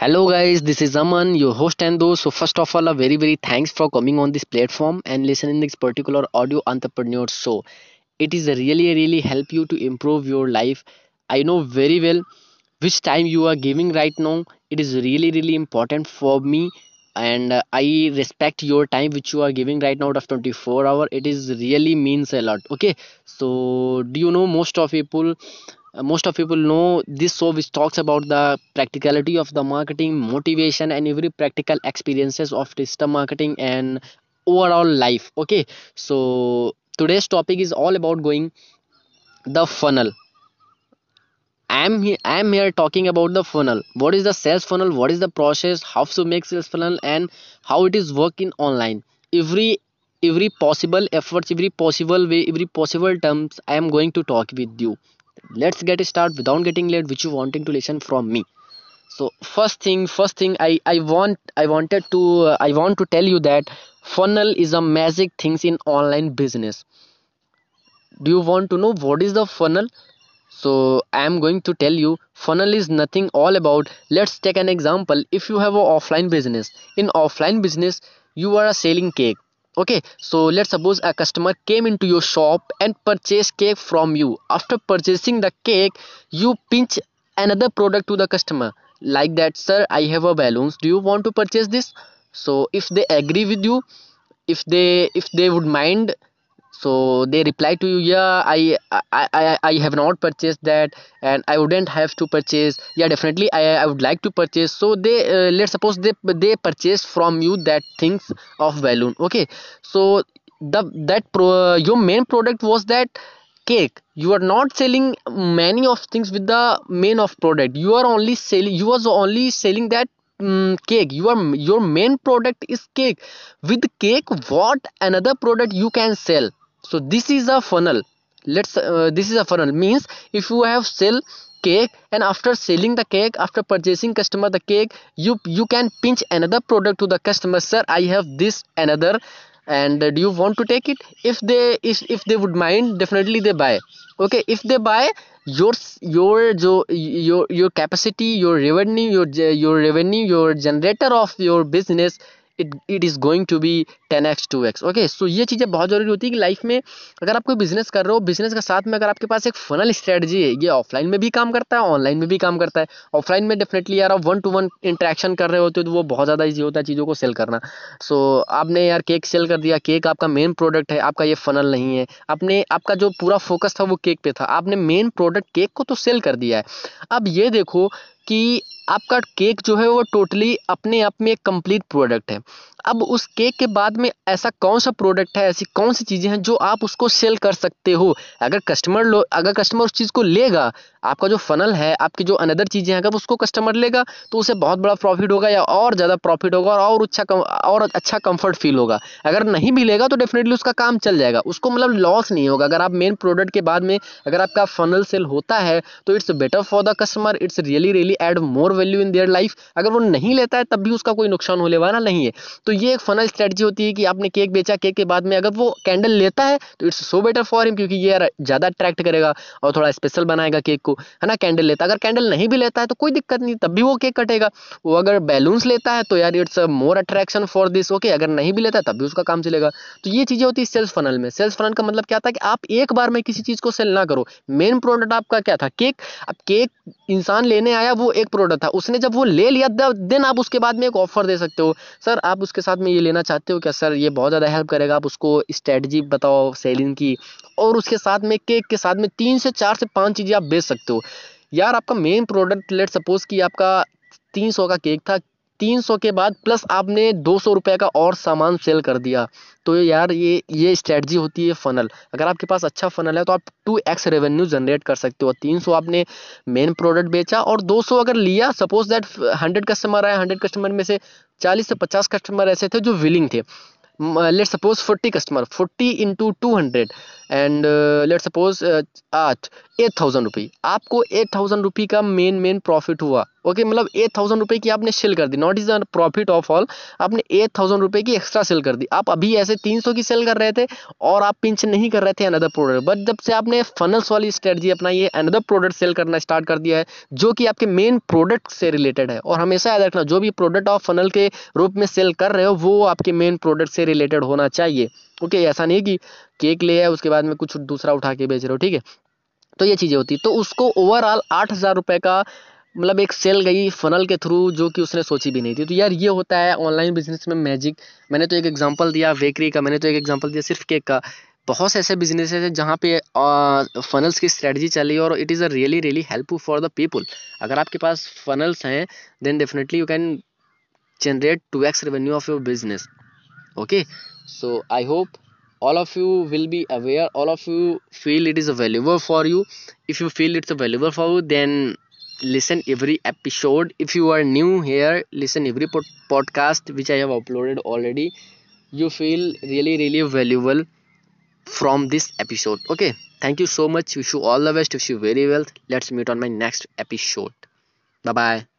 Hello guys, this is Aman, your host and those. So first of all, a very very thanks for coming on this platform and listening this particular audio entrepreneur show. It is really really help you to improve your life. I know very well which time you are giving right now. It is really really important for me and uh, I respect your time which you are giving right now out of 24 hour. It is really means a lot. Okay, so do you know most of people Uh, most of people know this show which talks about the practicality of the marketing motivation and every practical experiences of digital marketing and overall life okay? So today's topic is all about going the funnel. I'm here i'm here talking about the funnel. What is the sales funnel? What is the process? How to make sales funnel? And how it is working online. Every every possible efforts every possible way every possible terms i am going to talk with you let's get start without getting late which you wanting to listen from me. So first thing first thing i i want i wanted to uh, i want to tell you that funnel is a magic things in online business. Do you want to know what is the funnel? So i am going to tell you funnel is nothing all about. Let's take an example. If you have an offline business in offline business you are selling cake okay so let's suppose a customer came into your shop and purchased cake from you. After purchasing the cake you pinch another product to the customer. Like that sir i have a balloons do you want to purchase this? So if they agree with you if they if they would mind so they reply to you yeah I, I i i have not purchased that and i wouldn't have to purchase. Yeah definitely i i would like to purchase. So they uh, let's suppose they they purchase from you that things of balloon. Okay. So the that pro, your main product was that cake. You are not selling many of things with the main of product. You are only selling you was only selling that mm, cake. Your your main product is cake. With cake what another product you can sell so this is a funnel. Let's uh, this is a funnel. Means if you have sell cake and after selling the cake after purchasing customer the cake you you can pinch another product to the customer sir i have this another and do you want to take it? If they if, if they would mind definitely they buy. Okay if they buy your your your your capacity your revenue your your revenue your generator of your business it it is going to be ten X two X okay so ये चीज़ें बहुत ज़रूरी होती है कि life में अगर आप कोई बिज़नेस कर रहे हो बिज़नेस के साथ में अगर आपके पास एक फनल स्ट्रेटजी है ये ऑफलाइन में भी काम करता है ऑनलाइन में भी काम करता है। ऑफलाइन में डेफिनेटली यार आप वन टू वन इंट्रैक्शन कर रहे होते हो तो वो बहुत ज़्यादा ईजी होता है चीज़ों को सेल करना। सो so, आपने यार केक सेल कर दिया केक आपका मेन प्रोडक्ट है आपका ये फनल नहीं है। आपने आपका जो पूरा फोकस था वो केक पे था। आपने मेन प्रोडक्ट केक को तो सेल कर दिया है। अब ये देखो कि आपका केक जो है वो टोटली अपने आप में एक कंप्लीट प्रोडक्ट है। अब उस केक के बाद में ऐसा कौन सा प्रोडक्ट है, ऐसी कौन सी चीज़ें हैं जो आप उसको सेल कर सकते हो? अगर कस्टमर लो, अगर कस्टमर उस चीज़ को लेगा, आपका जो फनल है, आपकी जो अनदर चीज़ें हैं, अगर उसको कस्टमर लेगा तो उसे बहुत बड़ा प्रॉफिट होगा या और ज़्यादा प्रॉफिट होगा और और अच्छा और अच्छा कंफर्ट फील होगा। अगर नहीं भी लेगा तो डेफिनेटली उसका काम चल जाएगा। उसको मतलब लॉस नहीं होगा। अगर आप मेन प्रोडक्ट के बाद में, अगर आपका फनल सेल होता है तो it's better for the customer it's really really add more value in their life अगर वो नहीं लेता है, तब भी उसका कोई नुकसान होने वाला नहीं है। तो ये एक फनल स्ट्रेटजी होती है कि आपने केक बेचा केक के बाद में अगर वो कैंडल लेता है तो it's so better for him क्योंकि ये ज़्यादा अट्रैक्ट करेगा और थोड़ा स्पेशल बनाएगा केक को, है ना कैंडल लेता अगर कैंडल नहीं भी लेता है तो कोई दिक्कत नहीं, तब भी वो केक कटेगा। वो अगर बैलून्स लेता है तो यार it's more attraction for this okay अगर नहीं भी लेता तब भी उसका काम चलेगा। तो ये चीज़ें होती है सेल्स फनल में। सेल्स फनल का मतलब क्या था कि आप एक बार में किसी चीज़ को सेल ना करो। मेन प्रोडक्ट आपका क्या था? केक अब केक इंसान लेने आया, वो एक प्रोडक्ट था। उसने जब वो ले लिया देन आप उसके बाद में एक ऑफ़र दे सकते हो। सर, आप उसके साथ में ये लेना चाहते हो क्या? सर, ये बहुत ज़्यादा हेल्प करेगा। आप उसको स्ट्रेटजी बताओ सेलिंग की। और उसके साथ में केक के साथ में तीन से चार से पाँच चीज़ें आप बेच सकते हो। यार, आपका मेन प्रोडक्ट लेट सपोज़ कि आपका तीन सौ का केक था तीन सौ के बाद प्लस आपने दो सौ रुपये का और सामान सेल कर दिया। तो यार ये ये स्ट्रेटजी होती है फनल अगर आपके पास अच्छा फनल है तो आप टू एक्स रेवेन्यू जनरेट कर सकते हो। तीन सौ आपने मेन प्रोडक्ट बेचा और दो सौ अगर लिया सपोज़ दैट हंड्रेड कस्टमर आए हंड्रेड कस्टमर में से चालीस से पचास कस्टमर ऐसे थे जो विलिंग थे। Let suppose forty customer forty into two hundred and let suppose आठ एट थाउज़ेंड रुपी आपको एट थाउज़ेंड रुपी का मेन मेन प्रॉफिट हुआ। ओके मतलब एट थाउज़ेंड रुपये की आपने सेल कर दी। Not is the profit of all आपने एट थाउज़ेंड रुपए की एक्स्ट्रा सेल कर दी। आप अभी ऐसे तीन सौ की सेल कर रहे थे और आप पिंच नहीं कर रहे थे अनदर प्रोडक्ट बट जब से आपने फनल्स वाली स्ट्रेटजी अपनाई है अनदर प्रोडक्ट सेल करना स्टार्ट कर दिया है, जो कि आपके मेन प्रोडक्ट से रिलेटेड है, और हमेशा याद रखना, जो भी प्रोडक्ट आप फनल के रूप में सेल कर रहे हो, वो आपके मेन प्रोडक्ट से रिलेटेड होना चाहिए। ओके ऐसा नहीं कि केक ले है उसके बाद में कुछ दूसरा उठा के बेच रहे हो, ठीक है? तो ये चीज़ें होती तो उसको ओवरऑल आठ हज़ार रुपये का मतलब एक सेल गई फनल के थ्रू जो कि उसने सोची भी नहीं थी। तो यार ये होता है ऑनलाइन बिज़नेस में मैजिक मैंने तो एक एग्जांपल दिया बेकरी का, मैंने तो एक एग्जांपल दिया सिर्फ़ केक का। बहुत से ऐसे बिज़नेस है जहाँ पे फनल्स की स्ट्रेटजी चली और it is a really really helpful for the people अगर आपके पास फनल्स हैं then definitely you can generate two X revenue of your business okay so I hope all of you will be aware, all of you feel it is valuable for you if you feel it's valuable for you, then listen every episode. If you are new here listen every pod podcast which i have uploaded already. You feel really really valuable from this episode. Okay thank you so much. Wish you all the best. Wish you very well. Let's meet on my next episode. Bye bye